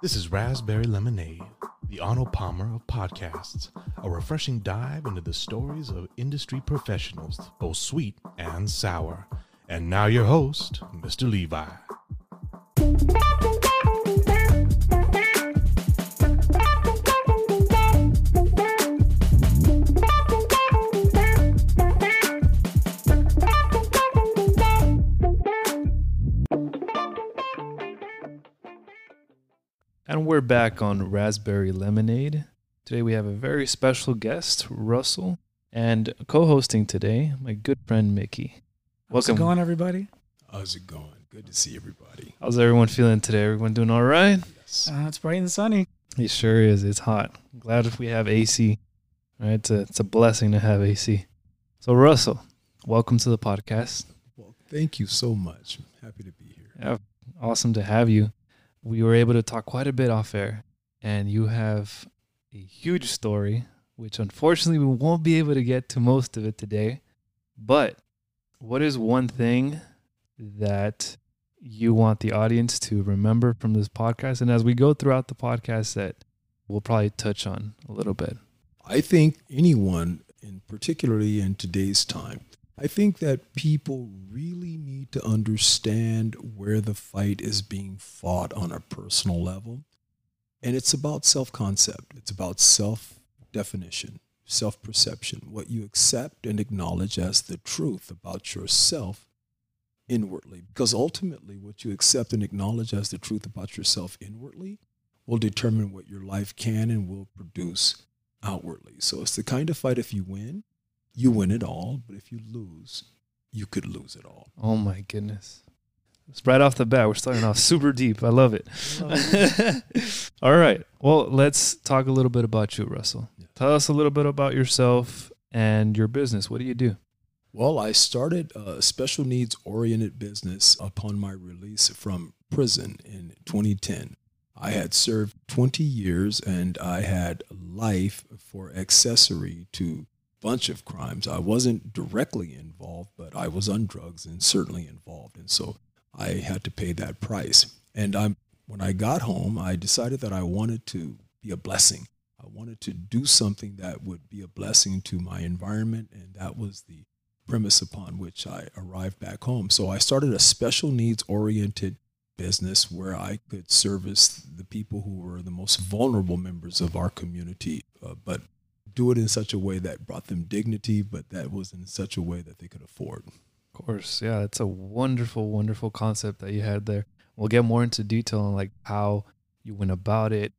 This is Raspberry Lemonade, the Arnold Palmer of podcasts, a refreshing dive into the stories of industry professionals, both sweet and sour. And now your host, Mr. Levi. We're back on Raspberry Lemonade. Today we have a very special guest, Russell, and co-hosting today, my good friend Mickey. Welcome. How's Welcome. it going, everybody? How's it going? Good to see everybody. How's everyone feeling today? Everyone doing all right? Yes. Uh, it's bright and sunny. It sure is. It's hot. I'm glad if we have AC. Right? It's a, it's a blessing to have AC. So Russell, welcome to the podcast. Well, thank you so much. I'm happy to be here. Yeah, awesome to have you. We were able to talk quite a bit off air, and you have a huge story, which unfortunately we won't be able to get to most of it today. But what is one thing that you want the audience to remember from this podcast? And as we go throughout the podcast, that we'll probably touch on a little bit. I think anyone, and particularly in today's time, I think that people really need to understand where the fight is being fought on a personal level. And it's about self concept, it's about self definition, self perception, what you accept and acknowledge as the truth about yourself inwardly. Because ultimately, what you accept and acknowledge as the truth about yourself inwardly will determine what your life can and will produce outwardly. So it's the kind of fight if you win, you win it all. But if you lose, you could lose it all. Oh my goodness. It's right off the bat, we're starting off super deep. I love it. All right. Well, let's talk a little bit about you, Russell. Yeah. Tell us a little bit about yourself and your business. What do you do? Well, I started a special needs oriented business upon my release from prison in 2010. I had served 20 years and I had life for accessory to bunch of crimes. I wasn't directly involved, but I was on drugs and certainly involved. And so I had to pay that price. And I'm, when I got home, I decided that I wanted to be a blessing. I wanted to do something that would be a blessing to my environment. And that was the premise upon which I arrived back home. So I started a special needs oriented business where I could service the people who were the most vulnerable members of our community, uh, but do it in such a way that brought them dignity, but that was in such a way that they could afford. Of course. Yeah, it's a wonderful, wonderful concept that you had there. We'll get more into detail on like how you went about it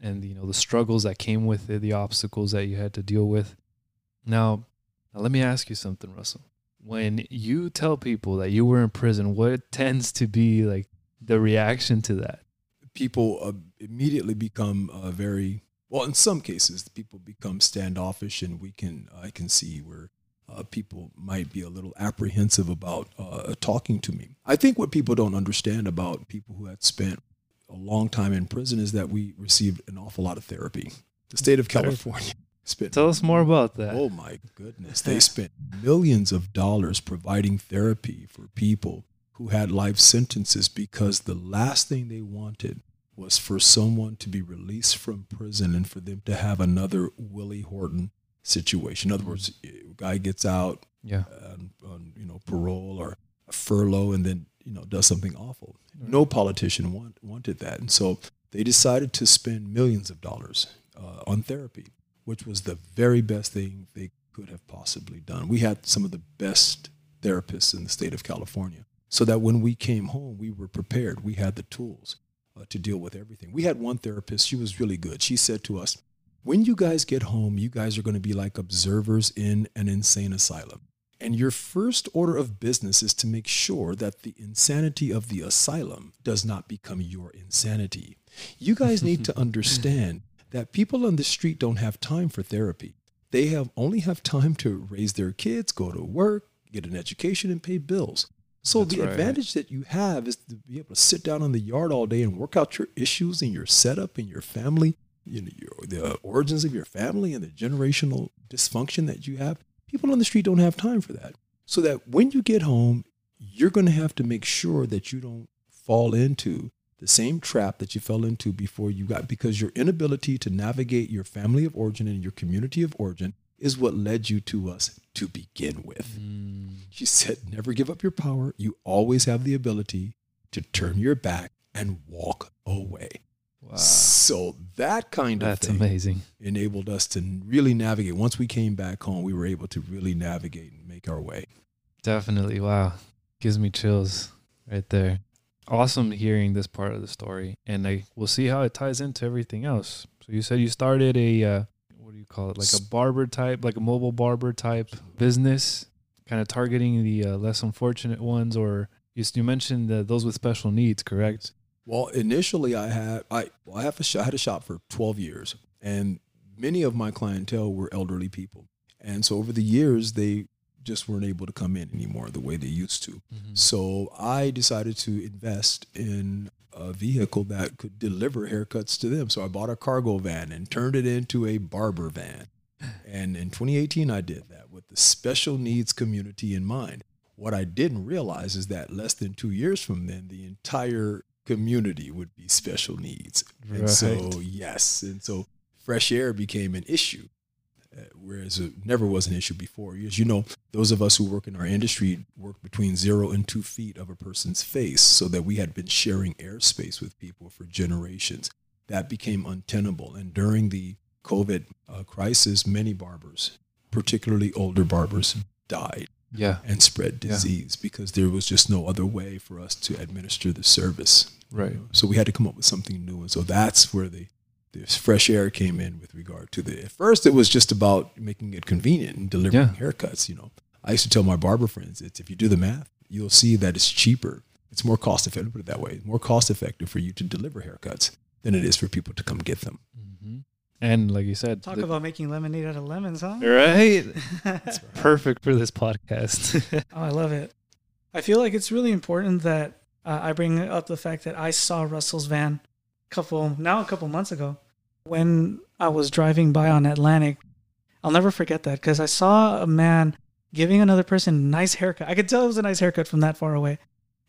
and you know the struggles that came with it, the obstacles that you had to deal with. Now, now let me ask you something, Russell. When you tell people that you were in prison, what tends to be like the reaction to that? People uh, immediately become uh, very well. In some cases, people become standoffish, and we can I can see where uh, people might be a little apprehensive about uh, talking to me. I think what people don't understand about people who had spent a long time in prison is that we received an awful lot of therapy. The state of California spent Tell us more about that. Oh my goodness. They spent millions of dollars providing therapy for people who had life sentences because the last thing they wanted was for someone to be released from prison and for them to have another Willie Horton situation. In other words, a guy gets out Yeah. on, on you know parole or a furlough and then you know does something awful. No politician want, wanted that, and so they decided to spend millions of dollars uh, on therapy, which was the very best thing they could have possibly done. We had some of the best therapists in the state of California, so that when we came home, we were prepared. We had the tools uh, to deal with everything. We had one therapist; she was really good. She said to us, when you guys get home, you guys are going to be like observers in an insane asylum. And your first order of business is to make sure that the insanity of the asylum does not become your insanity. You guys need to understand that people on the street don't have time for therapy. They have only have time to raise their kids, go to work, get an education, and pay bills. So That's the right. advantage that you have is to be able to sit down in the yard all day and work out your issues and your setup and your family, you know, your, the origins of your family and the generational dysfunction that you have. People on the street don't have time for that. So that when you get home, you're going to have to make sure that you don't fall into the the same trap that you fell into before you got because your inability to navigate your family of origin and your community of origin is what led you to us to begin with. Mm. She said, Never give up your power. You always have the ability to turn your back and walk away. Wow. So that kind of That's thing amazing. enabled us to really navigate. Once we came back home, we were able to really navigate and make our way. Definitely. Wow. Gives me chills right there. Awesome hearing this part of the story. And I we'll see how it ties into everything else. So you said you started a uh, you call it? Like a barber type, like a mobile barber type business, kind of targeting the uh, less unfortunate ones or you, you mentioned uh, those with special needs, correct? Well, initially, I had I well, I have a shop, I had a shop for twelve years, and many of my clientele were elderly people, and so over the years they just weren't able to come in anymore the way they used to. So I decided to invest in a vehicle that could deliver haircuts to them. So I bought a cargo van and turned it into a barber van. And in 2018, I did that with the special needs community in mind. What I didn't realize is that less than two years from then, the entire community would be special needs. And so, yes. And so fresh air became an issue, whereas it never was an issue before. As you know, those of us who work in our industry work between zero and two feet of a person's face, so that we had been sharing airspace with people for generations. That became untenable. And during the COVID uh, crisis, many barbers, particularly older barbers, died Yeah. and spread Yeah. disease because there was just no other way for us to administer the service. you Right. know. So we had to come up with something new. And so that's where the this fresh air came in with regard to the at first it was just about making it convenient and delivering Yeah. haircuts, you know. I used to tell my barber friends it's if you do the math, you'll see that it's cheaper. It's more cost effective, put it that way. More cost effective for you to deliver haircuts than it is for people to come get them. hmm And like you said, Talk the- about making lemonade out of lemons, huh? right? oh, Perfect for this podcast. Oh, I love it. I feel like it's really important that uh, I bring up the fact that I saw Russell's van a couple now a couple months ago when I was driving by on Atlantic. I'll never forget that because I saw a man giving another person a nice haircut. I could tell it was a nice haircut from that far away.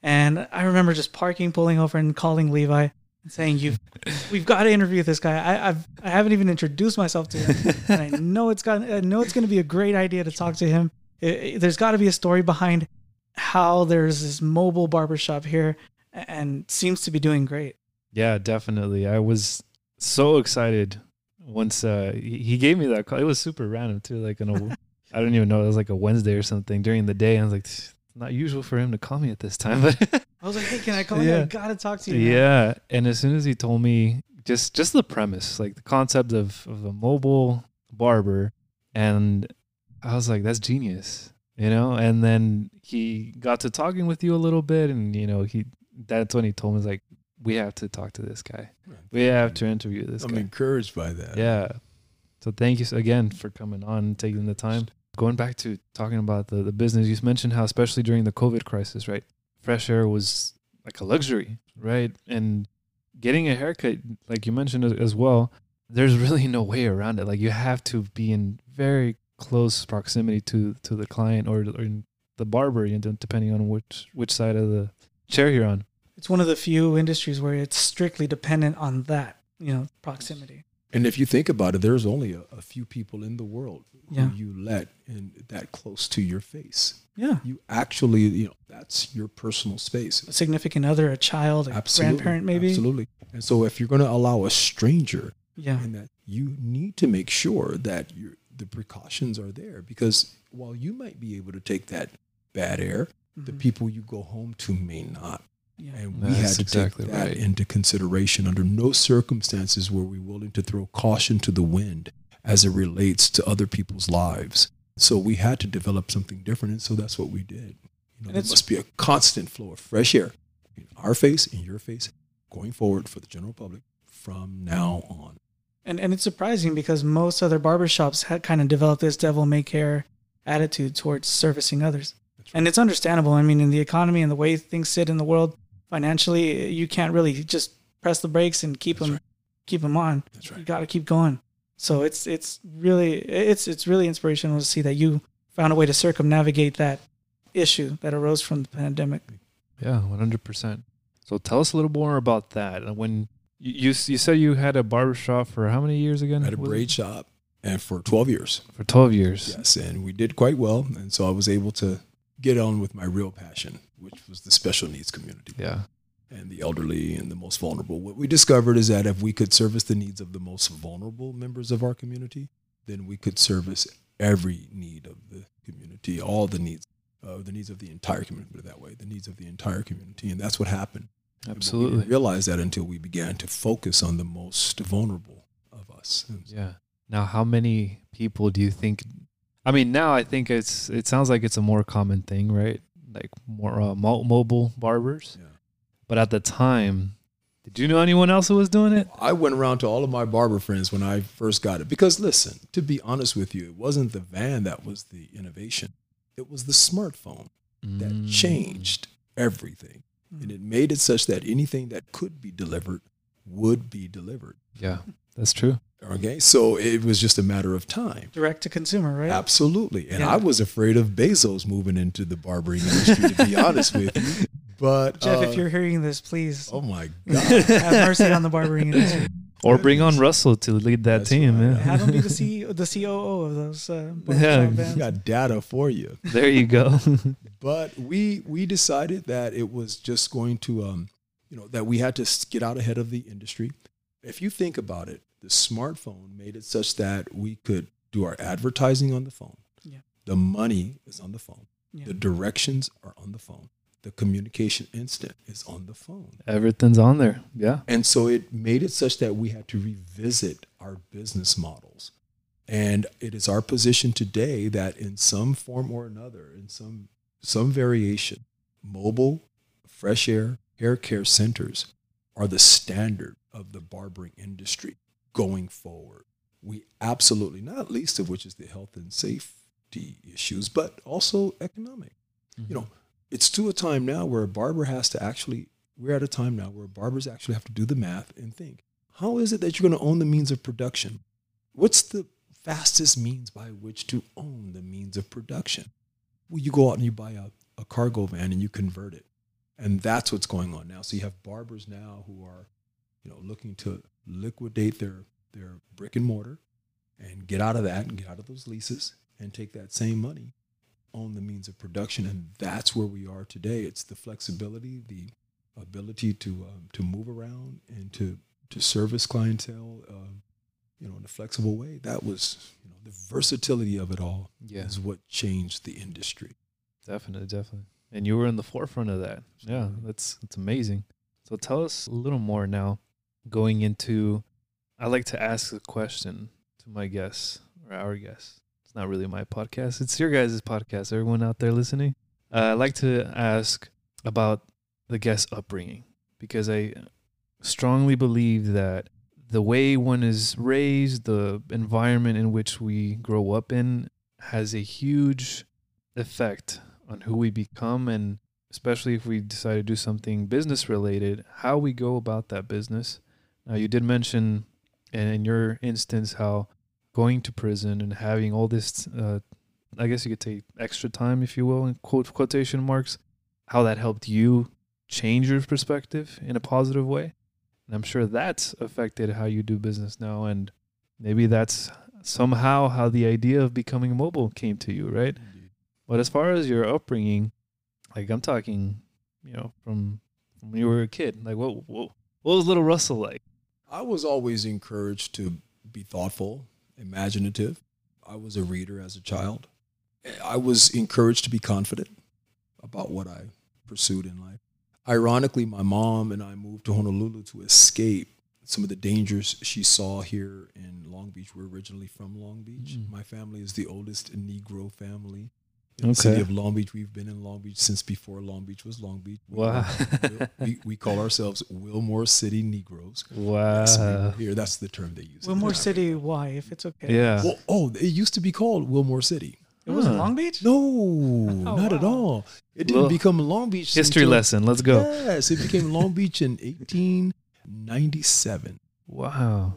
And I remember just parking, pulling over, and calling Levi and saying, "You, we've got to interview this guy. I, I've, I haven't even introduced myself to him, and I know it's got, I know it's going to be a great idea to talk to him. It- it- there's got to be a story behind how there's this mobile barbershop here, and seems to be doing great. Yeah, definitely. I was so excited once uh, he gave me that call. It was super random too. Like on a, I don't even know. It was like a Wednesday or something during the day. I was like, not usual for him to call me at this time, but I was like, "Hey, can I call you? I gotta talk to you." man." yeah. And as soon as he told me just just the premise, like the concept of of a mobile barber, and I was like, that's genius, you know. And then he got to talking with you a little bit, and you know, he that's when he told me like, we have to talk to this guy. We have to interview this guy. I'm guy. encouraged by that. Yeah. So thank you again for coming on and taking the time. Going back to talking about the, the business, you mentioned how, especially during the COVID crisis, right? Fresh air was like a luxury, right? And getting a haircut, like you mentioned as- as well, there's really no way around it. Like you have to be in very close proximity to to the client or, or the barber, you know, depending on which which side of the chair you're on. It's one of the few industries where it's strictly dependent on that, you know, proximity. And if you think about it, there's only a, a few people in the world who Yeah. you let in that close to your face. Yeah, You actually, you know, that's your personal space. a significant other, a child, a Absolutely. grandparent, maybe. Absolutely. And so if you're going to allow a stranger Yeah, in that, you need to make sure that the precautions are there because while you might be able to take that bad air, the Mhm. people you go home to may not. Yeah. And we That's had to exactly take that right. into consideration. Under no circumstances were we willing to throw caution to the wind as it relates to other people's lives. So we had to develop something different, and so that's what we did. You know, And there must be a constant flow of fresh air in our face, in your face, going forward for the general public from now on. And and it's surprising because most other barbershops had kind of developed this devil may care attitude towards servicing others. That's And it's understandable. I mean, in the economy and the way things sit in the world financially, you can't really just press the brakes and keep That's them right. keep them on. That's You right. got to keep going. So it's it's really it's it's really inspirational to see that you found a way to circumnavigate that issue that arose from the pandemic. Yeah, one hundred percent. So tell us a little more about that. When you you, said you had a barbershop for how many years again? I had a Was braid shop and for 12 years. for 12 years. Yes, and we did quite well. And so I was able to get on with my real passion, which was the special needs community Yeah. and the elderly and the most vulnerable. What we discovered is that if we could service the needs of the most vulnerable members of our community, then we could service every need of the community, all the needs, uh, the needs of the entire community, put it that way, the needs of the entire community. And that's what happened. But We Absolutely. didn't that until we began to focus on the most vulnerable of us. Yeah. Now, how many people do you think? I mean, now I think it's it sounds like it's a more common thing, right? Like more uh, mobile barbers. Yeah. But at the time, did you know anyone else who was doing it? I went around to all of my barber friends when I first got it. Because listen, to be honest with you, it wasn't the van that was the innovation. It was the smartphone that Mm. changed everything. And it made it such that anything that could be delivered would be delivered. Yeah, that's true. Okay. So it was just a matter of time. Direct to consumer, right? Absolutely. And Yeah. I was afraid of Bezos moving into the barbering industry, to be honest with you. But Jeff, uh, if you're hearing this, please oh my God. have mercy on the barbering industry. Or bring on Russell to lead that That's team. right. Yeah. Have him be the C, the COO of those. Uh, barbershop Yeah. We vans. got data for you. There you go. but we we decided that it was just going to um you know that we had to get out ahead of the industry if you think about it the smartphone made it such that we could do our advertising on the phone Yeah. the money is on the phone Yeah. the directions are on the phone the communication instant is on the phone Everything's on there. Yeah. and so it made it such that we had to revisit our business models. And it is our position today that in some form or another, in some some variation, mobile, fresh air, hair care centers are the standard of the barbering industry going forward. We absolutely, not least of which is the health and safety issues, but also economic you mm-hmm. know, it's to a time now where a barber has to actually, we're at a time now where barbers actually have to do the math and think, how is it that you're going to own the means of production? What's the fastest means by which to own the means of production? Well, you go out and you buy a, a cargo van and you convert it. And that's what's going on now. So you have barbers now who are, you know, looking to liquidate their, their brick and mortar and get out of that and get out of those leases and take that same money own the means of production, and that's where we are today. It's the flexibility, the ability to um, to move around and to to service clientele, um, you know, in a flexible way. That was, you know, the versatility of it all Yeah. is what changed the industry. Definitely, definitely. And you were in the forefront of that. Yeah, that's that's amazing. So tell us a little more now going into I like to ask a question to my guests or our guests. It's not really my podcast. It's your guys' podcast. Everyone out there listening. Uh, I like to ask about the guest upbringing because I strongly believe that the way one is raised, the environment in which we grow up in has a huge effect on who we become and especially if we decide to do something business related, how we go about that business. Now you did mention and in your instance how going to prison and having all this uh, I guess you could say extra time if you will in quote quotation marks how that helped you change your perspective in a positive way. And I'm sure that's affected how you do business now and maybe that's somehow how the idea of becoming mobile came to you, right? But as far as your upbringing, like I'm talking, you know, from, from when you were a kid, like what what, what was little Russell like? I was always encouraged to be thoughtful, imaginative. I was a reader as a child. I was encouraged to be confident about what I pursued in life. Ironically, my mom and I moved to Honolulu to escape some of the dangers she saw here in Long Beach. We're originally from Long Beach. Mm. My family is the oldest Negro family in the city of Long Beach. We've been in Long Beach since before Long Beach was Long Beach. We Wow. are- we, we call ourselves Willmore City Negroes. Wow. Yes, here. That's the term they use. Willmore City, why? If it's okay. Yeah. Well, oh, it used to be called Willmore City. It was in Huh. Long Beach? No, Oh, not at all. It didn't Well, become Long Beach. History until- lesson. Let's go. Yes, it became Long Beach in 1897. Wow.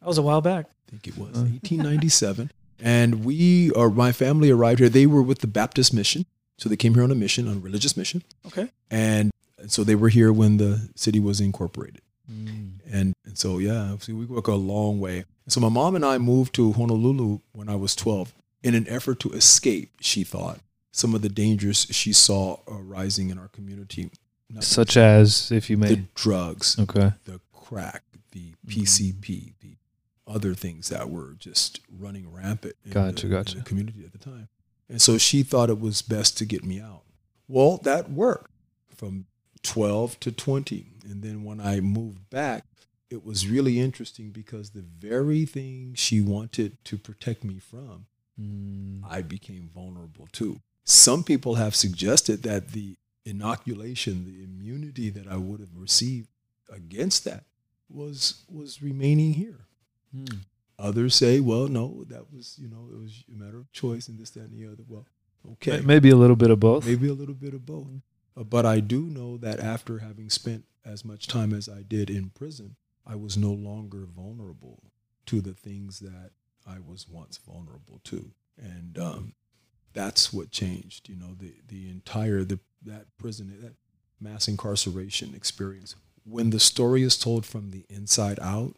That was a while back. I think it was Uh. 1897. And we, or my family, arrived here. They were with the Baptist mission, so they came here on a mission, on a religious mission. Okay. And And so they were here when the city was incorporated. Mm. And and so yeah, see, we work a long way. So my mom and I moved to Honolulu when I was 12 in an effort to escape. She thought some of the dangers she saw arising in our community, Not Such as, if you may. the drugs, okay. the crack, the. PCP, the other things that were just running rampant in, Gotcha, the, in gotcha. the community at the time. And so she thought it was best to get me out. Well, that worked from 12 to 20. And then when I moved back, it was really interesting because the very thing she wanted to protect me from, Mm. I became vulnerable to. Some people have suggested that the inoculation, the immunity that I would have received against that was was remaining here. Mm. Others say, well, no, that was, you know, it was a matter of choice and this, that, and the other. Well, okay. Maybe a little bit of both. Maybe a little bit of both. Uh, but I do know that after having spent as much time as I did in prison, I was no longer vulnerable to the things that I was once vulnerable to. And um, that's what changed. You know, the, the entire, the, that prison, that mass incarceration experience. When the story is told from the inside out,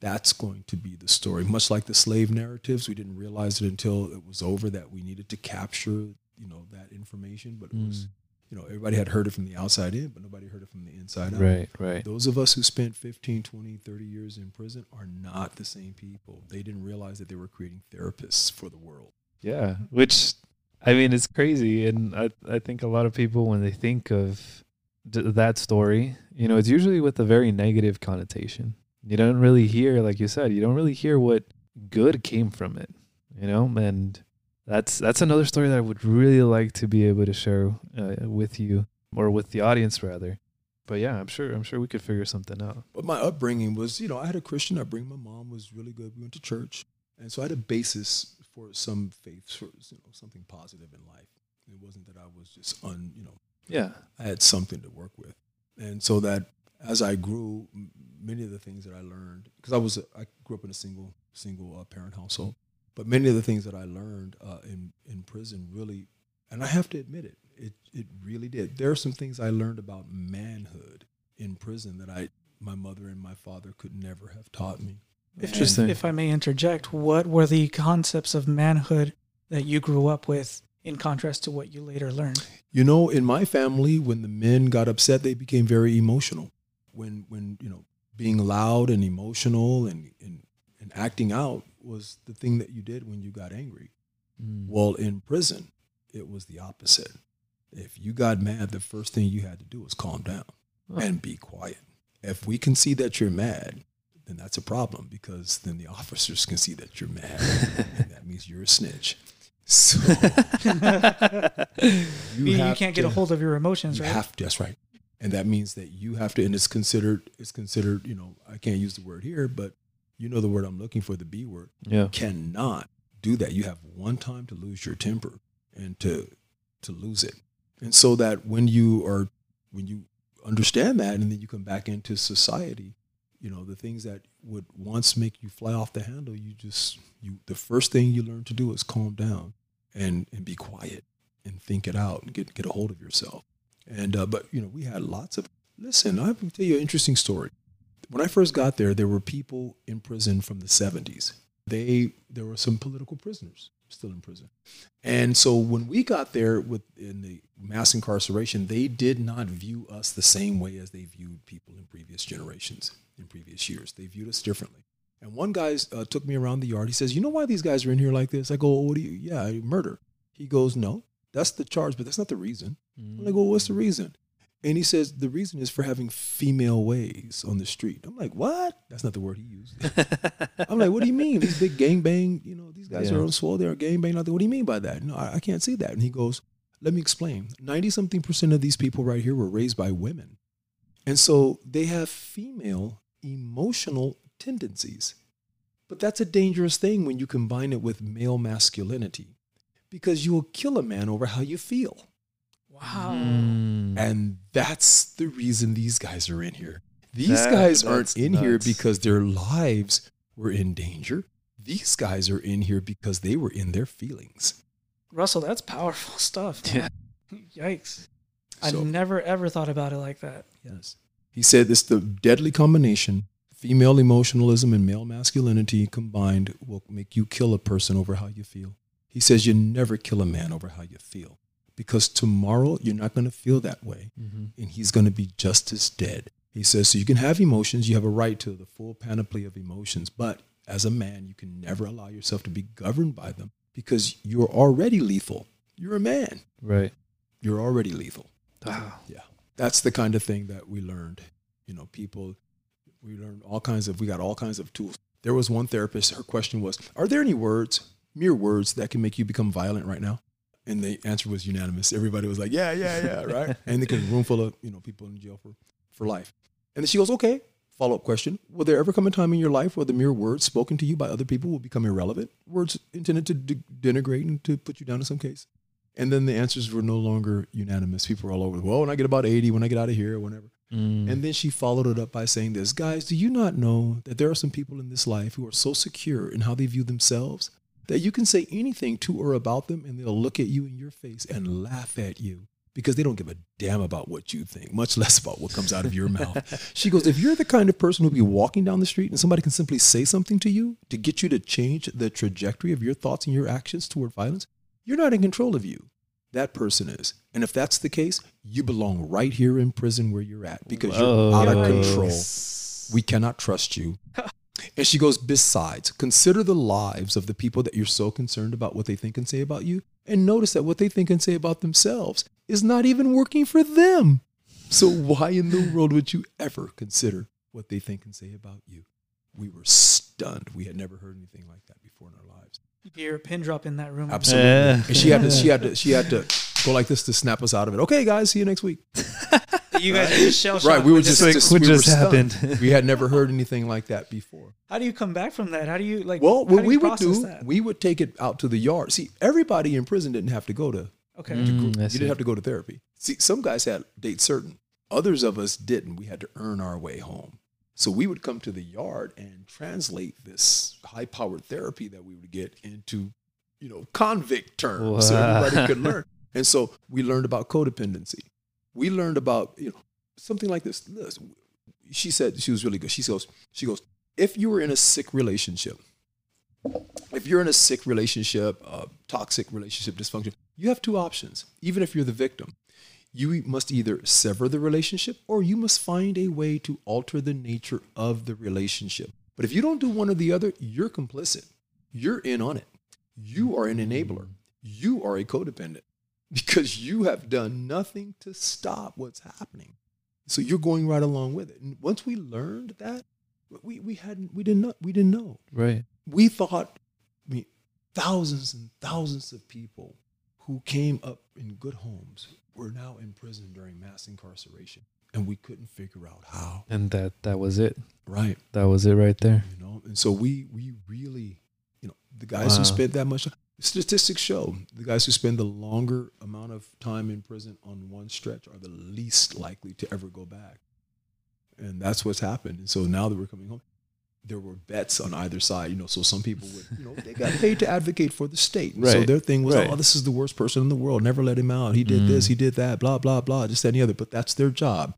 that's going to be the story. Much like the slave narratives, we didn't realize it until it was over that we needed to capture, you know, that information. But it was, Mm. you know, everybody had heard it from the outside in, but nobody heard it from the inside out. Right, right. Those of us who spent 15, 20, 30 years in prison are not the same people. They didn't realize that they were creating therapists for the world. Yeah, which I mean, it's crazy, and I I think a lot of people when they think of d- that story, you know, it's usually with a very negative connotation. You don't really hear, like you said, you don't really hear what good came from it, you know, and that's that's another story that I would really like to be able to share uh, with you or with the audience rather. But yeah, I'm sure I'm sure we could figure something out. But my upbringing was, you know, I had a Christian upbringing. My mom was really good. We went to church. And so I had a basis for some faith, for you know, something positive in life. It wasn't that I was just un, you know, Yeah. I had something to work with. And so that as I grew, many of the things that I learned, because I was, a, I grew up in a single, single uh, parent household, but many of the things that I learned uh, in, in prison really, and I have to admit it, it, it really did. There are some things I learned about manhood in prison that I, my mother and my father could never have taught me. If, Interesting. if I may interject, what were the concepts of manhood that you grew up with in contrast to what you later learned? You know, in my family, when the men got upset, they became very emotional. When, when you know, being loud and emotional and, and, and acting out was the thing that you did when you got angry. Mm. Well, in prison, it was the opposite. If you got mad, the first thing you had to do was calm down Oh. and be quiet. If we can see that you're mad, then that's a problem because then the officers can see that you're mad, and that means you're a snitch. So Meaning you can't get a hold of your emotions, you right? have to, that's right. And that means that you have to, and it's considered, it's considered, you know, I can't use the word here, but you know the word I'm looking for, the B word. yeah. Cannot do that. You have one time to lose your temper and to to lose it. And so that when you are when you understand that and then you come back into society, you know, the things that would once make you fly off the handle, you just you the first thing you learn to do is calm down and and be quiet and think it out and get get a hold of yourself. And uh, but you know, we had lots of listen, I can tell you an interesting story. When I first got there, there were people in prison from the 70s. They there were some political prisoners still in prison. And so when we got there with in the mass incarceration, they did not view us the same way as they viewed people in previous generations, in previous years. They viewed us differently. And one guy uh, took me around the yard. He says, "You know why these guys are in here like this?" I go, "What do you? Yeah, murder." He goes, "No, that's the charge, but that's not the reason." Mm. I'm like, "Well, what's the reason?" And he says, "The reason is for having female ways on the street." I'm like, "What?" That's not the word he used. I'm like, what do you mean? These big gangbang, you know, these guys Yeah. are on swole, they're gangbang. Nothing. What do you mean by that? No, I, I can't see that. And he goes, let me explain. 90 something percent of these people right here were raised by women. And so they have female emotional tendencies. But that's a dangerous thing when you combine it with male masculinity because you will kill a man over how you feel. Wow. Mm. And that's the reason these guys are in here. These That- guys aren't that's in here because their lives were in danger. These guys are in here because they were in their feelings. Russell, that's powerful stuff. man. Yikes. I So- never ever thought about it like that. Yes. He said this the deadly combination female emotionalism and male masculinity combined will make you kill a person over how you feel. He says you never kill a man over how you feel because tomorrow you're not going to feel that way Mm-hmm. and he's going to be just as dead. He says so you can have emotions, you have a right to the full panoply of emotions, but as a man you can never allow yourself to be governed by them because you're already lethal. You're a man. Right. You're already lethal. Ah, Yeah. That's the kind of thing that we learned. You know, people, we learned all kinds of, we got all kinds of tools. There was one therapist, her question was, Are there any words, mere words, that can make you become violent right now? And the answer was unanimous. Everybody was like, Yeah, yeah, yeah, right? and because a room full of, you know, people in jail for, for life. And then she goes, Okay, follow up question. Will there ever come a time in your life where the mere words spoken to you by other people will become irrelevant? Words intended to de- denigrate and to put you down in some case? And then the answers were no longer unanimous. People were all over. Well, when I get about 80, when I get out of here, or whenever. mm. And then she followed it up by saying this Guys, do you not know that there are some people in this life who are so secure in how they view themselves that you can say anything to or about them and they'll look at you in your face and laugh at you because they don't give a damn about what you think, much less about what comes out of your mouth. She goes, If you're the kind of person who'll be walking down the street and somebody can simply say something to you to get you to change the trajectory of your thoughts and your actions toward violence, you're not in control of you. That person is. And if that's the case, you belong right here in prison where you're at because you're out of control. We cannot trust you. And she goes, besides, consider the lives of the people that you're so concerned about what they think and say about you. And notice that what they think and say about themselves is not even working for them. So why in the world would you ever consider what they think and say about you? We were stunned. We had never heard anything like that before in our lives. You hear a pin drop in that room. Absolutely. Yeah. And she had to she had to she had to go like this to snap us out of it. Okay, guys, see you next week. You guys are just shell Right, we were with just, this. like, just what we just stunned. happened? we had never heard anything like that before. How do you come back from that? How do you like? Well, what we would do, that? we would take it out to the yard. See, everybody in prison didn't have to go to okay. Mm, I you didn't have to go to therapy. See, some guys had dates certain. Others of us didn't. We had to earn our way home. So we would come to the yard and translate this high-powered therapy that we would get into, you know, convict terms so everybody could learn. And so we learned about codependency. We learned about, you know, something like this. She said she was really good. She goes, she goes, if you were in a sick relationship, if you're in a sick relationship, a toxic relationship dysfunction, you have two options. Even if you're the victim, you must either sever the relationship or you must find a way to alter the nature of the relationship. But if you don't do one or the other, you're complicit. You're in on it. You are an enabler. You are a codependent because you have done nothing to stop what's happening. So you're going right along with it. And once we learned that, we, we hadn't we didn't know we didn't know Right. we thought I mean, thousands and thousands of people who came up in good homes were now in prison during mass incarceration and we couldn't figure out how And that that was it. right That was it right there. you know and so we we really you know the guys who spent that much statistics show the guys who spend the longer amount of time in prison on one stretch are the least likely to ever go back and that's what's happened and so now that we're coming home there were bets on either side you know so some people would you know they got paid to advocate for the state And so their thing was Right. oh this is the worst person in the world never let him out he did Mm. this he did that blah blah blah just any other but that's their job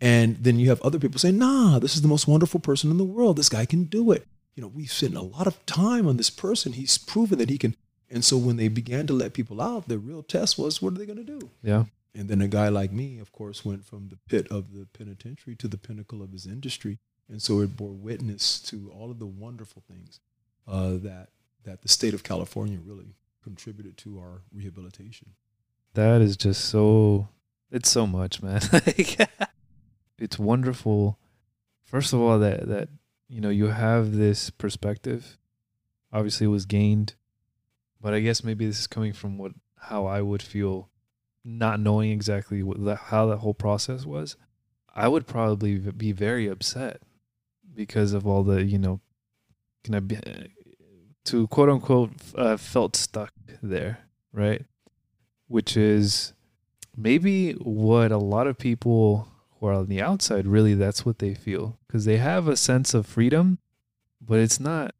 and then you have other people saying, nah, this is the most wonderful person in the world. This guy can do it. You know, we've spent a lot of time on this person. He's proven that he can. And so when they began to let people out, the real test was, what are they going to do? Yeah. And then a guy like me, of course, went from the pit of the penitentiary to the pinnacle of his industry. And so it bore witness to all of the wonderful things uh, that, that the state of California really contributed to our rehabilitation. That is just so it's so much, man. like it's wonderful. First of all that that you know, you have this perspective. Obviously it was gained, but I guess maybe this is coming from what how I would feel not knowing exactly what how that whole process was. I would probably be very upset because of all the, you know, can I be to quote unquote uh, felt stuck there, right? Which is maybe what a lot of people who are on the outside really that's what they feel because they have a sense of freedom, but it's not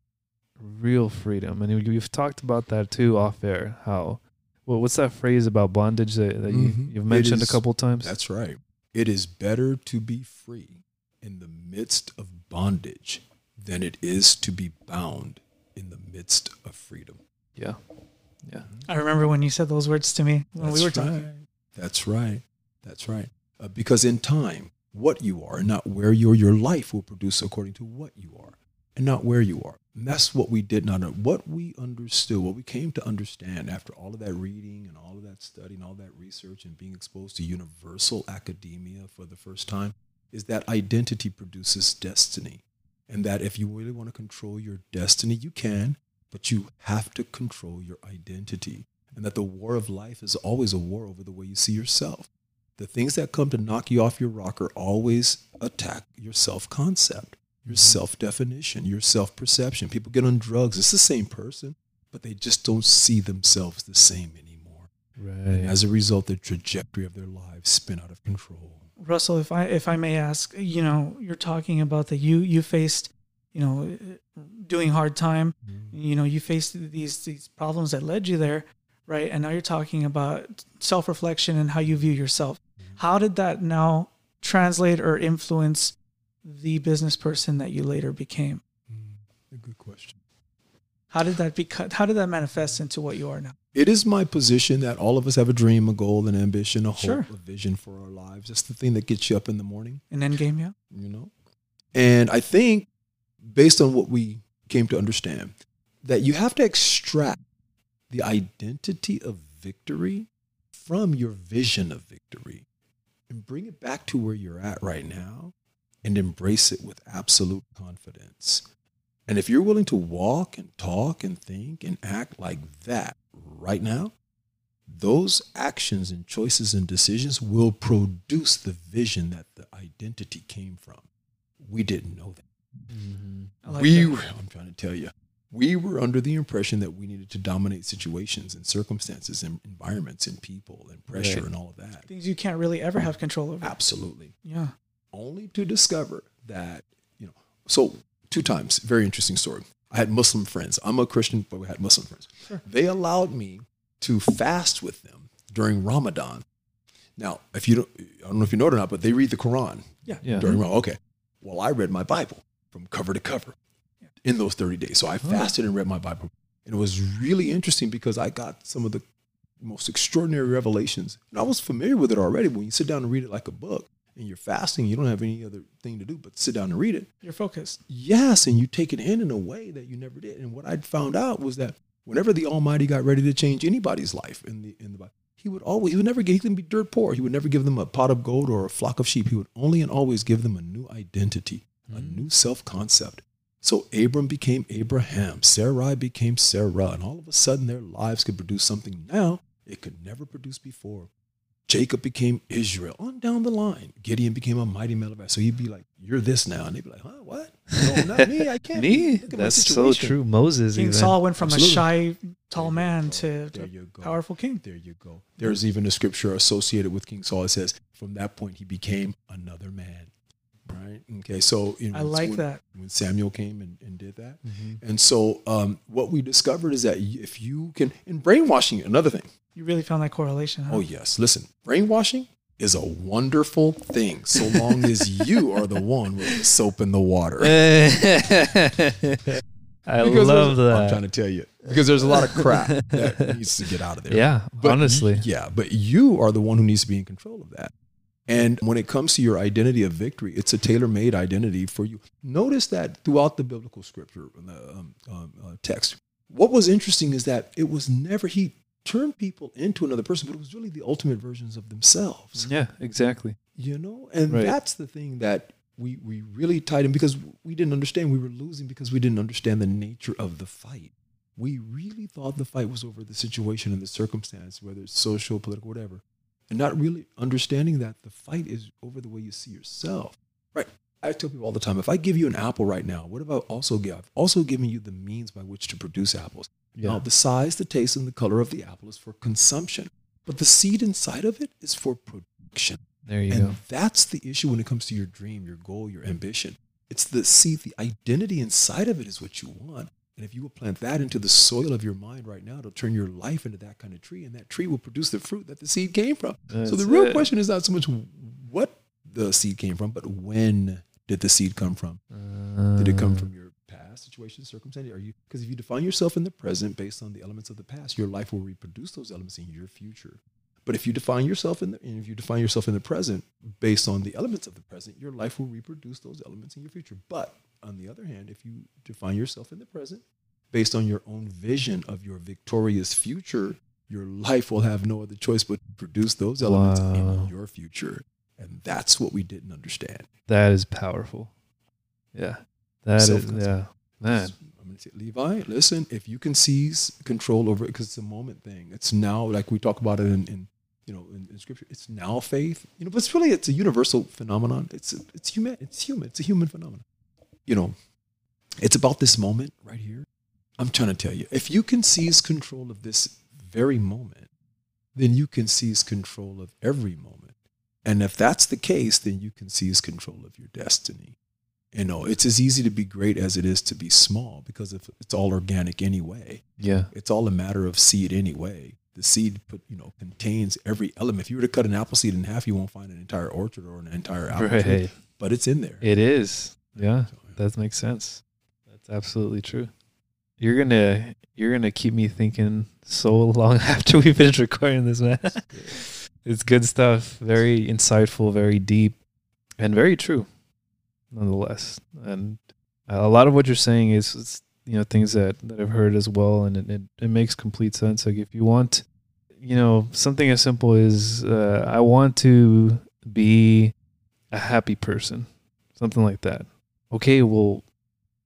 real freedom. And we've talked about that too off air how Well, what's that phrase about bondage that, that you, Mhm. you've It mentioned a is- couple times? That's right. It is better to be free in the midst of bondage than it is to be bound in the midst of freedom. yeah. Yeah. I remember when you said those words to me when we were That's talking. right. That's right. That's right. Uh, because in time, what you are and not where you are, your life will produce according to what you are and not where you are. And that's what we did not know. What we understood, what we came to understand after all of that reading and all of that study and all that research and being exposed to universal academia for the first time is that identity produces destiny. And that if you really want to control your destiny, you can, but you have to control your identity and that the war of life is always a war over the way you see yourself. The things that come to knock you off your rocker always attack your self concept, your self definition, your self perception. People get on drugs, it's the same person, but they just don't see themselves the same anymore. And Right. as a result, the trajectory of their lives spin out of control. Russell, if I if I may ask, you know, you're talking about that you you faced, you know, doing hard time. Mm-hmm. You know, you faced these these problems that led you there, right? And now you're talking about self reflection and how you view yourself. Mm-hmm. How did that now translate or influence the business person that you later became? Hmm, a good question. How did that beca- How did that manifest into what you are now? It is my position that all of us have a dream, a goal, an ambition, a hope, Sure. a vision for our lives. That's the thing that gets you up in the morning. An end game, yeah. you know and i think based on what we came to understand that you have to extract the identity of victory from your vision of victory and bring it back to where you're at right now and embrace it with absolute confidence and if you're willing to walk and talk and think and act like that right now those actions and choices and decisions will produce the vision that the identity came from. We didn't know that. Mm-hmm. I like we that. were, I'm trying to tell you, we were under the impression that we needed to dominate situations and circumstances and environments and people and pressure Right. and all of that. things you can't really ever have control over. Absolutely. Yeah. Only to discover that, you know, so two times, very interesting story. I had Muslim friends. I'm a Christian, but we had Muslim friends. Sure. They allowed me to fast with them during Ramadan. Now, if you don't, I don't know if you know it or not, but they read the Quran Yeah. Yeah. during Ramadan. Okay. Well, I read my Bible from cover to cover in those 30 days. So I oh. fasted and read my Bible. And it was really interesting because I got some of the most extraordinary revelations. And I was familiar with it already. When you sit down and read it like a book and you're fasting, you don't have any other thing to do but sit down and read it. You're focused. Yes, and you take it in in a way that you never did. And what I'd found out was that whenever the Almighty got ready to change anybody's life in the in the Bible, He would always he would never give them be dirt poor. He would never give them a pot of gold or a flock of sheep. He would only and always give them a new identity, a mm-hmm. new self concept. So Abram became Abraham, Sarai became Sarah, and all of a sudden their lives could produce something now it could never produce before. Jacob became Israel. On down the line, Gideon became a mighty man of valor. So he'd be like, "You're this now," and they'd be like, "Huh? What? No, not me. I can't." Me? Look at my That's so true. Moses King even. Saul went from Absolutely. a shy, tall man to, There you go. powerful king. There you go. There's even a scripture associated with King Saul. It says, "From that point, he became another man." Right. Okay. So you know, I like when, that. when Samuel came and, and did that, Mhm. and so um, what we discovered is that if you can, in brainwashing, another thing. You really found that correlation, huh? Oh yes, listen, brainwashing is a wonderful thing so long as you are the one with the soap in the water. I Because love that. I'm trying to tell you because there's a lot of crap that needs to get out of there. Yeah, But honestly. y- yeah, but you are the one who needs to be in control of that. And when it comes to your identity of victory, it's a tailor-made identity for you. Notice that throughout the biblical scripture, the um, um, uh, text, what was interesting is that it was never he turned people into another person, but it was really the ultimate versions of themselves. Yeah, exactly. You know, and Right. that's the thing that we we really tied in because we didn't understand we were losing because we didn't understand the nature of the fight. We really thought the fight was over the situation and the circumstance, whether it's social, political, whatever, and not really understanding that the fight is over the way you see yourself. Right. I tell people all the time, if I give you an apple right now, what about also give? I've also given you the means by which to produce apples. Yeah. Now, the size, the taste, and the color of the apple is for consumption, but the seed inside of it is for production. There you And go. that's the issue when it comes to your dream, your goal, your ambition. It's the seed, the identity inside of it is what you want, And if you will plant that into the soil of your mind right now, it'll turn your life into that kind of tree, and that tree will produce the fruit that the seed came from. so the real it. question is not so much what the seed came from, but when did the seed come from? Did it come Uh, from your past situation, circumstance? Are you because if you define yourself in the present based on the elements of the past, your life will reproduce those elements in your future. But if you define yourself in the and if you define yourself in the present based on the elements of the present, your life will reproduce those elements in your future. But on the other hand, if you define yourself in the present based on your own vision of your victorious future, your life will have no other choice but to produce those elements Wow. in your future. And that's what we didn't understand. That is powerful. Yeah. That is, yeah. Man. I'm to say, Levi, listen, if you can seize control over it, because it's a moment thing. It's now, like we talk about it in, in you know, in, in scripture, it's now faith. You know, but it's really, it's a universal phenomenon. It's, it's human. It's human. It's a human phenomenon. You know, it's about this moment right here. I'm trying to tell you, if you can seize control of this very moment, then you can seize control of every moment. And if that's the case, then you can seize control of your destiny. You know, it's as easy to be great as it is to be small because if it's all organic anyway. Yeah. It's all a matter of seed anyway. The seed put, you know, contains every element. If you were to cut an apple seed in half, you won't find an entire orchard or an entire apple tree, but it's in there. It is. Yeah. So, yeah. That makes sense. That's absolutely true. You're gonna you're gonna keep me thinking so long after we finish recording this, man. it's good stuff. Very insightful, very deep, and very true, nonetheless. And a lot of what you're saying is, is you know things that that I've heard as well, and it, it, it makes complete sense. Like if you want, you know, something as simple as uh, I want to be a happy person, something like that. Okay, well,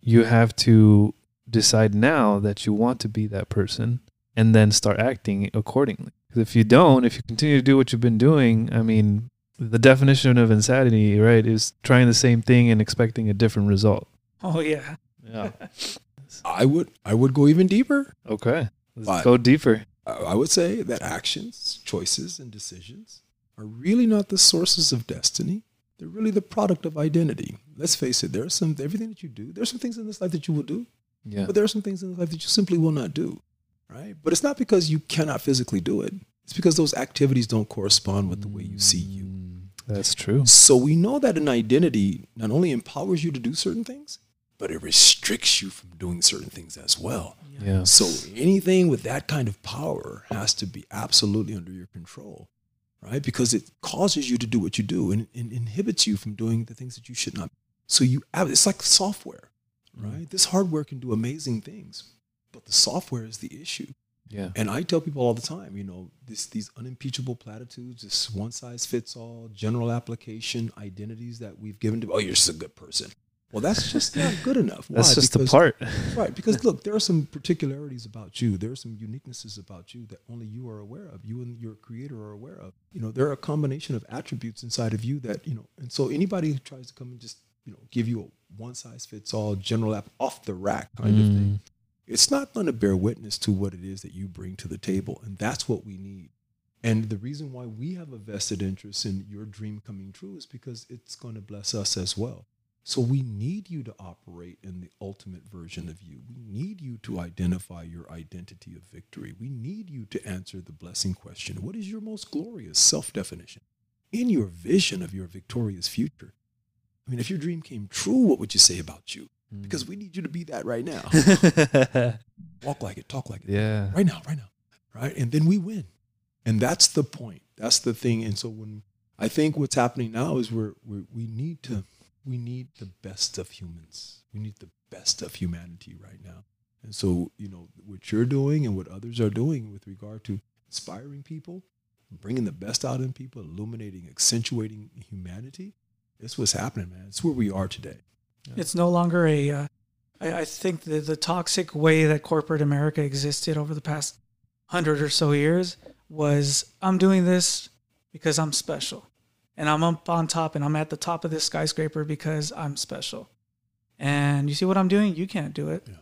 you have to decide now that you want to be that person and then start acting accordingly. Because if you don't, if you continue to do what you've been doing, I mean, the definition of insanity, right, is trying the same thing and expecting a different result. Oh yeah. Yeah. I would I would go even deeper. okay. Let's go deeper. I I would say that actions, choices, and decisions are really not the sources of destiny. They're really the product of identity. Let's face it, there are some everything that you do, there's some things in this life that you will do, Yeah. but there are some things in this life that you simply will not do. Right? But it's not because you cannot physically do it. It's because those activities don't correspond with the way you see you. Mm, That's true. So we know that an identity not only empowers you to do certain things, but it restricts you from doing certain things as well. Yeah. So anything with that kind of power has to be absolutely under your control, right? Because it causes you to do what you do and, and inhibits you from doing the things that you should not. So you have it's like software, right? This hardware can do amazing things, but the software is the issue. Yeah. And I tell people all the time, you know, this these unimpeachable platitudes, this one size fits all, general application identities that we've given to. Oh, you're just a good person. Well, that's just not good enough. That's Why? just the part. Right, because look, there are some particularities about you. There are some uniquenesses about you that only you are aware of. You and your creator are aware of. You know, there are a combination of attributes inside of you that, you know, and so anybody who tries to come and just, you know, give you a one size fits all general app off the rack kind of thing, Mm, it's not going to bear witness to what it is that you bring to the table. And that's what we need. And the reason why we have a vested interest in your dream coming true is because it's going to bless us as well. So we need you to operate in the ultimate version of you. We need you to identify your identity of victory. We need you to answer the blessing question What is your most glorious self definition in your vision of your victorious future? I mean, if your dream came true, what would you say about you? Because we need you to be that right now. Walk like it, talk like it yeah. right now, right now, right? And then we win. And that's the point. That's the thing. And so when I think what's happening now is we're, we're we need to we need the best of humans. We need the best of humanity right now. And so you know what you're doing and what others are doing with regard to inspiring people, bringing the best out in people, illuminating, accentuating humanity. It's what's happening, man. It's where we are today. It's no longer a. Uh, I, I think the the toxic way that corporate America existed over the past hundred or so years was I'm doing this because I'm special, and I'm up on top, and I'm at the top of this skyscraper because I'm special. And you see what I'm doing? You can't do it. Yeah.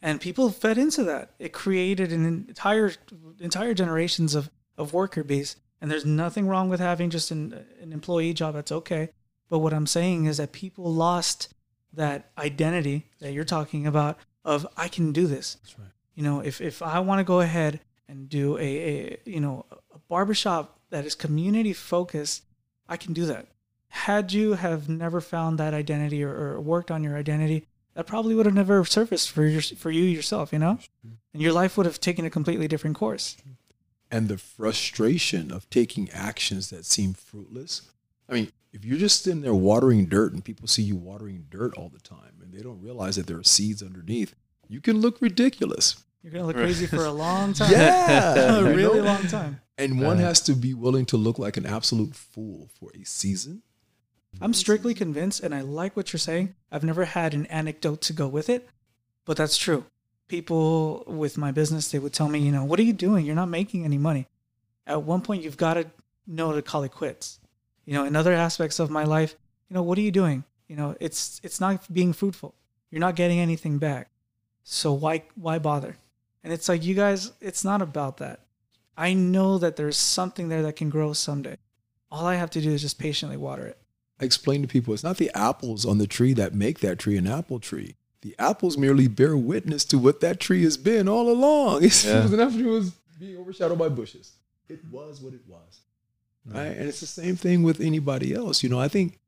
And people fed into that. It created an entire entire generations of of worker bees. And there's nothing wrong with having just an, an employee job. That's okay. But what I'm saying is that people lost that identity that you're talking about of I can do this. That's right. You know, if if I want to go ahead and do a, a you know a barbershop that is community focused, I can do that. Had you have never found that identity or, or worked on your identity, that probably would have never surfaced for your for you yourself. You know, and your life would have taken a completely different course. and the frustration of taking actions that seem fruitless. I mean, if you're just in there watering dirt and people see you watering dirt all the time and they don't realize that there are seeds underneath, you can look ridiculous. You're gonna look crazy for a long time. Yeah, a really know? long time. And one Uh. has to be willing to look like an absolute fool for a season. I'm strictly convinced, and I like what you're saying. I've never had an anecdote to go with it, but that's true. People with my business, they would tell me, you know, what are you doing? You're not making any money. At one point, you've got to know to call it quits. You know, in other aspects of my life, you know, what are you doing? You know, it's it's not being fruitful. You're not getting anything back. So why why bother? And it's like you guys, it's not about that. I know that there's something there that can grow someday. All I have to do is just patiently water it. I explain to people it's not the apples on the tree that make that tree an apple tree. The apples merely bear witness to what that tree has been all along. It's, Yeah. It was an apple tree was being overshadowed by bushes. It was what it was. Mm. Right? And it's the same thing with anybody else. You know, I think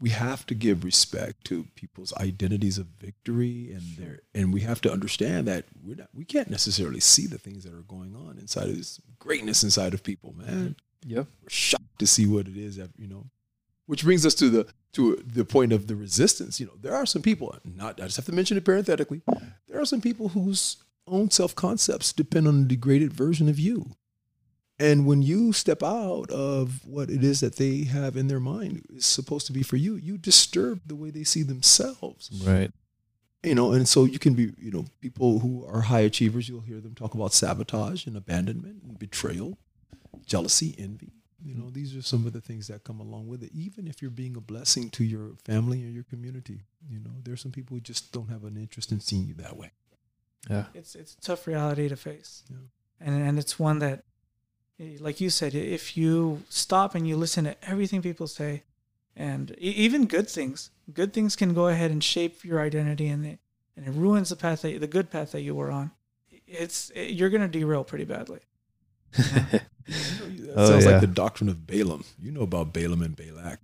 we have to give respect to people's identities of victory and their and we have to understand that we're not we can't necessarily see the things that are going on inside of this greatness inside of people, man mm-hmm. Yep. we're shocked to see what it is that you know which brings us to the to the point of the resistance you know there are some people not i just have to mention it parenthetically there are some people whose own self-concepts depend on a degraded version of you and when you step out of what it is that they have in their mind is supposed to be for you you disturb the way they see themselves Right. you know and so you can be you know people who are high achievers you'll hear them talk about sabotage and abandonment and betrayal jealousy envy you know these are some of the things that come along with it even if you're being a blessing to your family or your community you know there's some people who just don't have an interest in seeing you that way Yeah. it's it's a tough reality to face, Yeah. and and it's one that, Eh, like you said, if you stop and you listen to everything people say, and e- even good things, good things can go ahead and shape your identity, and it and it ruins the path that the good path that you were on. It's it, you're gonna derail pretty badly. that Oh, sounds yeah. like the doctrine of balaam you know about balaam and balak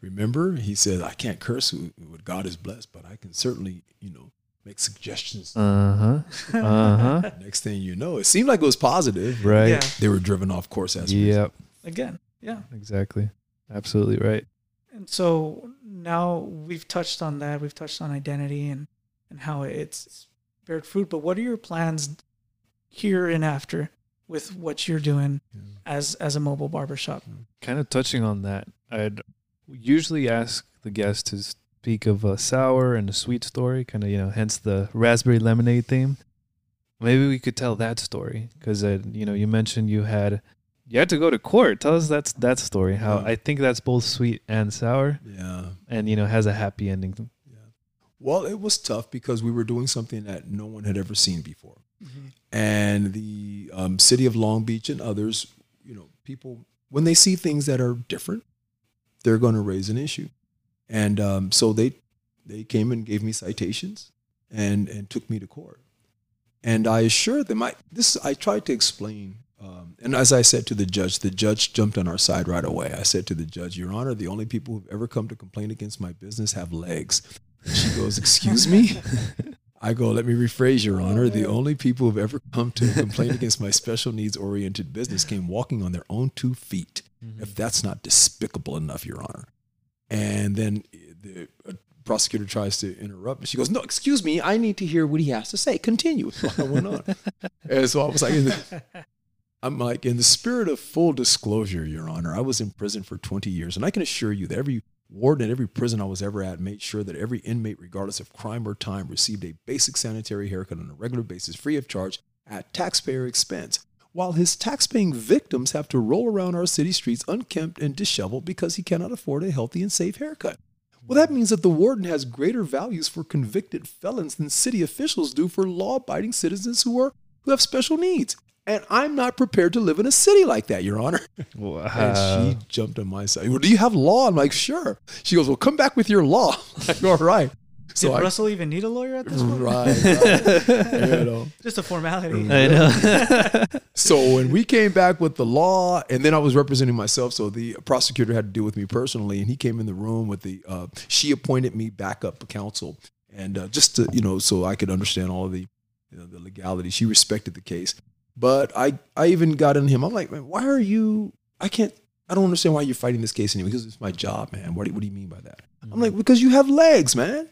remember he said i can't curse who- what god has blessed but i can certainly you know make suggestions Uh huh. Uh huh. next thing you know it seemed like it was positive Right. Yeah. they were driven off course as a result. Yep. Again, yeah. Exactly. Absolutely right. And so now we've touched on that. We've touched on identity and and how it's bared fruit. But what are your plans here and after with what you're doing Yeah. as as a mobile barbershop? Kind of touching on that, I'd usually ask the guest to speak of a sour and a sweet story, kind of, you know, hence the raspberry lemonade theme. Maybe we could tell that story because, uh, you know, you mentioned you had you had to go to court. Tell us that's that story. How Yeah. I think that's both sweet and sour, yeah and you know has a happy ending. Yeah. Well, it was tough because we were doing something that no one had ever seen before. And the um, city of Long Beach and others, you know, people, when they see things that are different, they're going to raise an issue. And um, so they, they came and gave me citations and, and took me to court. And I assured them, I, this, I tried to explain. Um, and as I said to the judge, the judge jumped on our side right away. I said to the judge, Your Honor, the only people who've ever come to complain against my business have legs. She goes, Excuse me? I go, Let me rephrase, Your Honor. The only people who've ever come to complain against my special needs oriented business came walking on their own two feet. If that's not despicable enough, Your Honor. And then the uh, prosecutor tries to interrupt. And she goes, No, excuse me. I need to hear what he has to say. Continue. So I went on. and so I was like, the, I'm like, in the spirit of full disclosure, Your Honor, I was in prison for 20 years, and I can assure you that every warden at every prison I was ever at made sure that every inmate, regardless of crime or time, received a basic sanitary haircut on a regular basis, free of charge, at taxpayer expense. While his tax-paying victims have to roll around our city streets unkempt and disheveled because he cannot afford a healthy and safe haircut. Well, that means that the warden has greater values for convicted felons than city officials do for law-abiding citizens who are who have special needs. And I'm not prepared to live in a city like that, Your Honor. Wow. And she jumped on my side. Well, do you have law? I'm like, sure. She goes, well, come back with your law. I'm like, all right. So Did I, Russell even need a lawyer at this point? right, right. you know. Just a formality. I know. So when we came back with the law, and then I was representing myself, so the prosecutor had to deal with me personally, and he came in the room with the. Uh, she appointed me backup counsel, and uh, just to you know, so I could understand all of the, you know, the legality. She respected the case, but I I even got in him. I'm like, man, why are you? I can't. I don't understand why you're fighting this case anymore Because it's my job, man. What do, what do you mean by that? I'm like, because you have legs, man.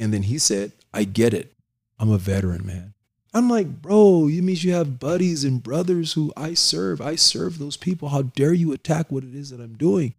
And then he said, I get it. I'm a veteran, man. I'm like, bro, you means you have buddies and brothers who I serve. I serve those people. How dare you attack what it is that I'm doing?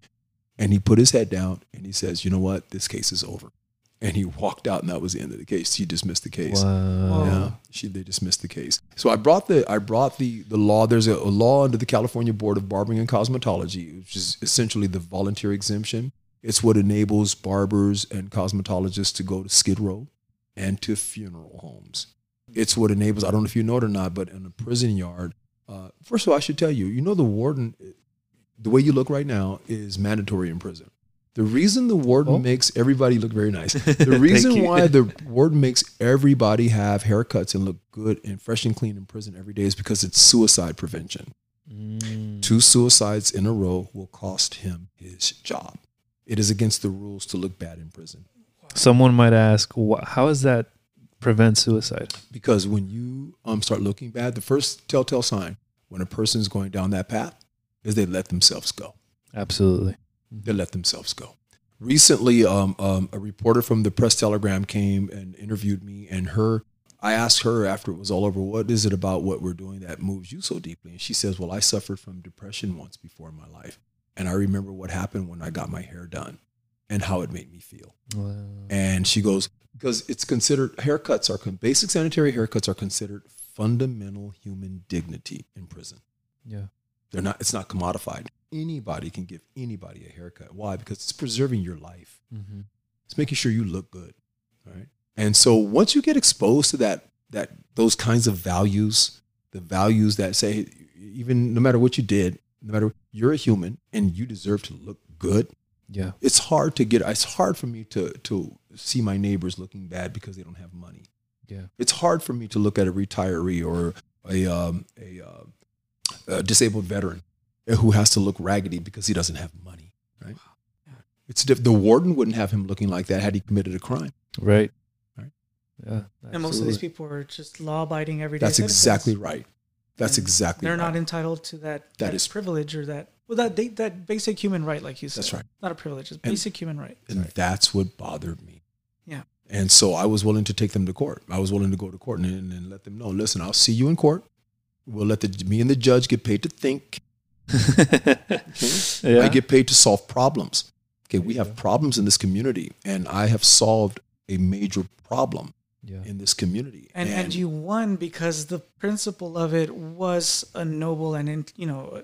And he put his head down and he says, you know what? This case is over. And he walked out and that was the end of the case. He dismissed the case. wow. Yeah, she they dismissed the case. So I brought the I brought the the law. There's a, a law under the California Board of Barbering and Cosmetology, which is essentially the volunteer exemption. It's what enables barbers and cosmetologists to go to Skid Row and to funeral homes. It's what enables. I don't know if you know it or not, but in a prison yard. Uh, first of all, I should tell you, you know, the warden, the way you look right now is mandatory in prison. The reason the warden Oh. makes everybody look very nice. The reason why the warden makes everybody have haircuts and look good and fresh and clean in prison every day is because it's suicide prevention. Mm. Two suicides in a row will cost him his job. It is against the rules to look bad in prison. Someone might ask, how does that prevent suicide? Because when you um, start looking bad, the first telltale sign when a person is going down that path is they let themselves go. Absolutely. They let themselves go. Recently, um, um, a reporter from the Press Telegram came and interviewed me, and her, I asked her after it was all over, what is it about what we're doing that moves you so deeply? And she says, Well, I suffered from depression once before in my life, and I remember what happened when I got my hair done, and how it made me feel. Wow. And she goes, because it's considered haircuts are basic sanitary haircuts are considered fundamental human dignity in prison. Yeah. They're not. It's not commodified. Anybody can give anybody a haircut. Why? Because it's preserving your life. Mm-hmm. It's making sure you look good. Right. And so once you get exposed to that, that those kinds of values, the values that say, even no matter what you did, no matter you're a human and you deserve to look good. Yeah. It's hard to get. It's hard for me to to see my neighbors looking bad because they don't have money. Yeah. It's hard for me to look at a retiree or a um, a, uh, a disabled veteran who has to look raggedy because he doesn't have money. Right. It's diff- the warden wouldn't have him looking like that had he committed a crime. Right. Right. Yeah. Absolutely. And most of these people are just law abiding everyday That's citizens. exactly right. That's And exactly. They're right. not entitled to that, That that, is- privilege or that well that they, that basic human right, like you said. That's right. Not a privilege, it's And- basic human right. And that's what bothered me. Yeah. And so I was willing to take them to court. I was willing to go to court and, and let them know, listen, I'll see you in court. We'll let the me and the judge get paid to think. yeah. I get paid to solve problems. Okay, we have problems in this community, and I have solved a major problem yeah. in this community. And, and you won because the principle of it was a noble and in- you know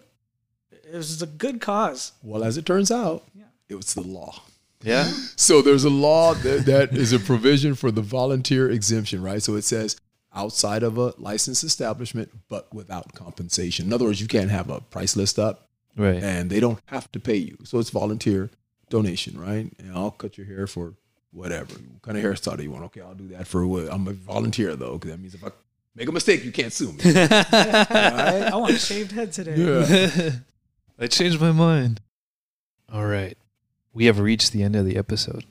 it was a good cause. well, as it turns out, Yeah. it was the law. Yeah. So there's a law that, that is a provision for the volunteer exemption, right? So it says outside of a licensed establishment, but without compensation. In other words, you can't have a price list up Right. and they don't have to pay you. So it's volunteer donation, right? And I'll cut your hair for whatever what kind of hairstyle do you want. Okay, I'll do that for what I'm a volunteer though, because that means if I make a mistake, you can't sue me. I want a shaved head today. Yeah. I changed my mind. All right. We have reached the end of the episode.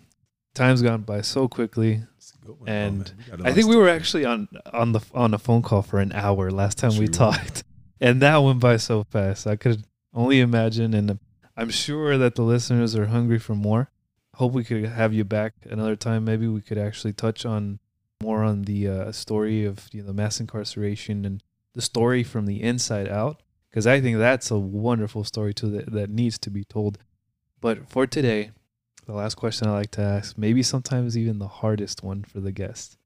Time's gone by so quickly. It's a good one. Oh, and man, we got a I lot think we were stuff. actually on on the on a phone call for an hour last time we talked, and that went by so fast. I could only imagine, and I'm sure that the listeners are hungry for more. Hope we could have you back another time. Maybe we could actually touch on more on the uh, story of you know, mass incarceration and the story from the inside out, because I think that's a wonderful story too that, that needs to be told. But for today, the last question I like to ask, maybe sometimes even the hardest one for the guest,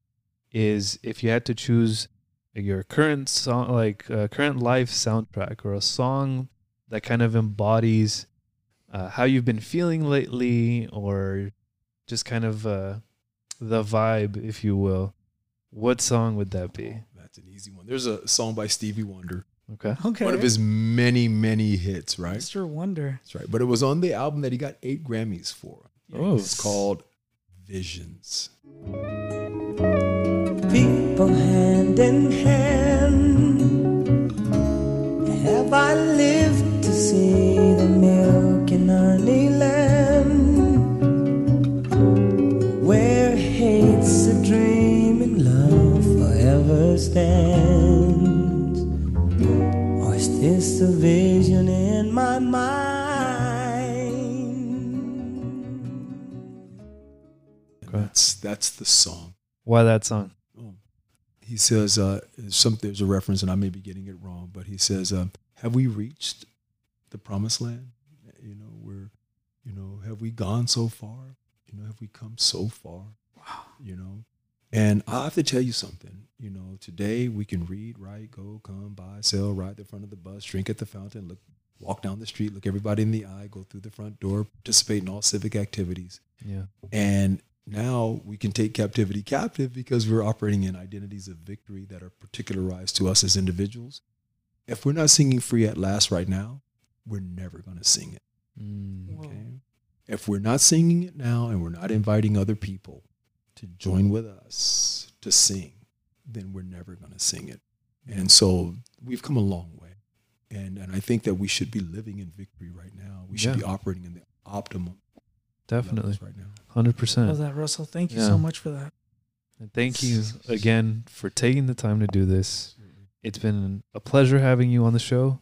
is if you had to choose your current song, like uh, current life soundtrack, or a song that kind of embodies uh, how you've been feeling lately, or just kind of uh, the vibe, if you will. What song would that be? That's an easy one. There's a song by Stevie Wonder, Okay. Okay. one of his many, many hits, right? Mr. Wonder. That's right. But it was on the album that he got eight Grammys for. Oh. It's called visions. people hand in hand. Have I lived to see forever? Or is this a vision in my mind? That's that's the song. Why that song? Oh. He says, uh, some, there's a reference, and I may be getting it wrong, but he says, um, "Have we reached the promised land? You know, we're, you know, have we gone so far? You know, have we come so far? Wow. You know." And I have to tell you something. You know, today we can read, write, go, come, buy, sell, ride the front of the bus, drink at the fountain, look, walk down the street, look everybody in the eye, go through the front door, participate in all civic activities. Yeah. And now we can take captivity captive because we're operating in identities of victory that are particularized to us as individuals. If we're not singing free at last right now, we're never going to sing it. Mm. Whoa. Okay. If we're not singing it now and we're not inviting other people to join with us to sing, then we're never going to sing it. And so we've come a long way. And, and I think that we should be living in victory right now. We should Yeah. be operating in the optimum Definitely. right now. Hundred Love percent. that, Russell. Thank you Yeah. so much for that. And thank you again for taking the time to do this. It's been a pleasure having you on the show.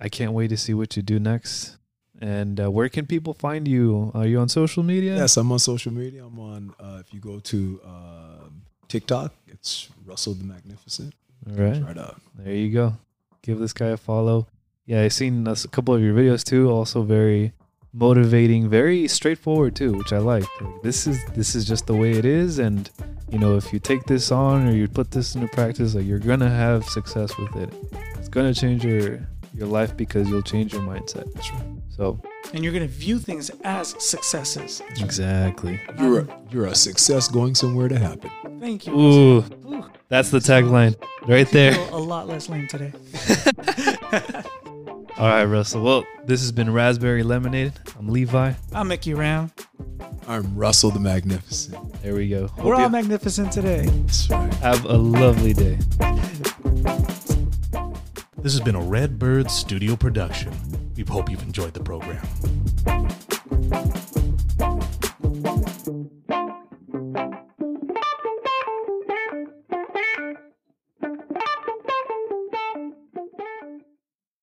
I can't wait to see what you do next. And uh, where can people find you? Are you on social media? Yes, I'm on social media. I'm on. Uh, if you go to uh, TikTok, it's Russell the Magnificent. All right. Right up. There you go. Give this guy a follow. Yeah, I've seen a couple of your videos too. Also very motivating, very straightforward too, which I like. Like, this is this is just the way it is, and you know if you take this on or you put this into practice, like you're gonna have success with it. It's gonna change your your life because you'll change your mindset. That's right. So And you're going to view things as successes. exactly. Um, you're a, you're a success going somewhere to happen. Thank you. Ooh, Ooh, that's the tagline right there. a lot less lame today. All right, Russell. Well, this has been Raspberry Lemonade. I'm Levi. I'm Mickey you round. I'm Russell the Magnificent. There we go. Hope We're all you magnificent today. That's right. have a lovely day. This has been a Red Bird Studio production. We hope you've enjoyed the program.